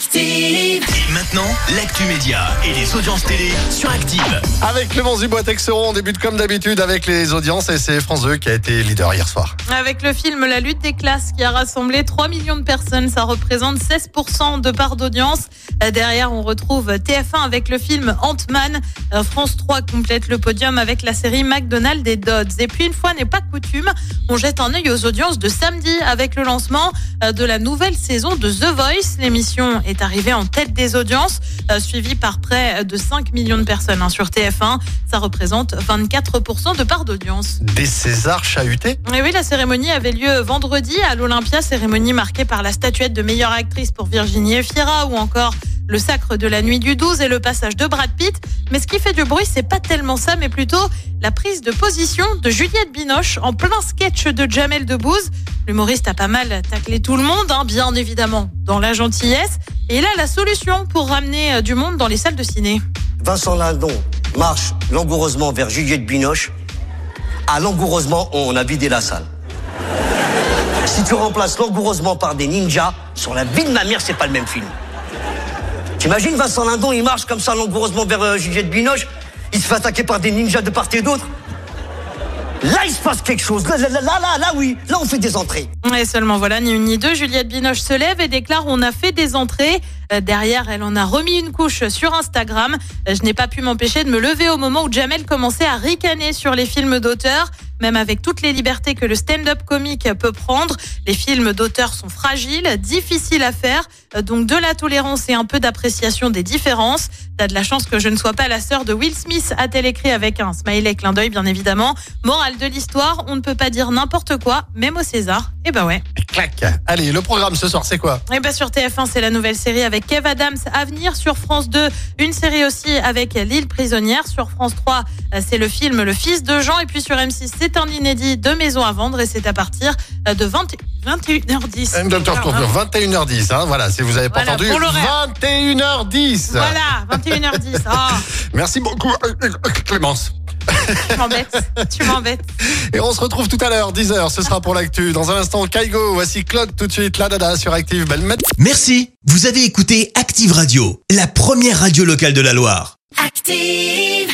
Active. Et maintenant, l'actu média et les audiences télé sur Active. Avec Clémence Dubois-Texeron, on débute comme d'habitude avec les audiences et c'est France 2 qui a été leader hier soir. Avec le film La lutte des classes qui a rassemblé 3 millions de personnes, ça représente 16% de part d'audience. Derrière, on retrouve TF1 avec le film Ant-Man. Euh, France 3 complète le podium avec la série McDonald's et Dodds. Et puis, une fois n'est pas coutume, on jette un œil aux audiences de samedi avec le lancement euh, de la nouvelle saison de The Voice. L'émission est arrivée en tête des audiences, euh, suivie par près de 5 millions de personnes hein, sur TF1. Ça représente 24% de part d'audience. Des Césars chahutés Et oui, la cérémonie avait lieu vendredi à l'Olympia, cérémonie marquée par la statuette de meilleure actrice pour Virginie Efira ou encore le sacre de la nuit du 12 et le passage de Brad Pitt. Mais ce qui fait du bruit, c'est pas tellement ça, mais plutôt la prise de position de Juliette Binoche en plein sketch de Jamel Debbouze. L'humoriste a pas mal taclé tout le monde, hein, bien évidemment, dans la gentillesse. Et a la solution pour ramener euh, du monde dans les salles de ciné. Vincent Lindon marche langoureusement vers Juliette Binoche. À langoureusement, on a vidé la salle. Si tu remplaces langoureusement par des ninjas, sur la vie de ma mère, c'est pas le même film. T'imagines Vincent Lindon, il marche comme ça langoureusement vers euh, Juliette Binoche, il se fait attaquer par des ninjas de part et d'autre? Là, il se passe quelque chose. Là, là, là, oui. Là, on fait des entrées. Et seulement voilà, ni une ni deux, Juliette Binoche se lève et déclare on a fait des entrées. Euh, Derrière, elle en a remis une couche sur Instagram. Euh, Je n'ai pas pu m'empêcher de me lever au moment où Jamel commençait à ricaner sur les films d'auteur. Même avec toutes les libertés que le stand-up comique peut prendre, les films d'auteur sont fragiles, difficiles à faire. Euh, Donc de la tolérance et un peu d'appréciation des différences. T'as de la chance que je ne sois pas la sœur de Will Smith, a-t-elle écrit avec un smiley clin d'œil, bien évidemment. Morale de l'histoire, on ne peut pas dire n'importe quoi, même au César. Et ben ouais. Clac. Allez, le programme ce soir, c'est quoi? Et bien sur TF1, c'est la nouvelle série avec Kev Adams à venir. Sur France 2, une série aussi avec L'île prisonnière. Sur France 3, euh, c'est le film Le fils de Jean. Et puis sur M6, c'est un inédit de Maison à vendre et c'est à partir euh, de 20 21h10. Un Dr. Tournure, 21h10, hein, voilà, si vous avez pas Voilà, entendu, pour l'horaire. 21h10. Voilà, 21h10. Ah, Merci beaucoup, euh, euh, Clémence. Tu m'embêtes. Tu m'embêtes. Et on se retrouve tout à l'heure, 10h, ce sera pour l'actu. Dans un instant, Kaigo, voici Claude tout de suite, la dada sur Active. Belle mat- Merci, vous avez écouté Active Radio, la première radio locale de la Loire. Active.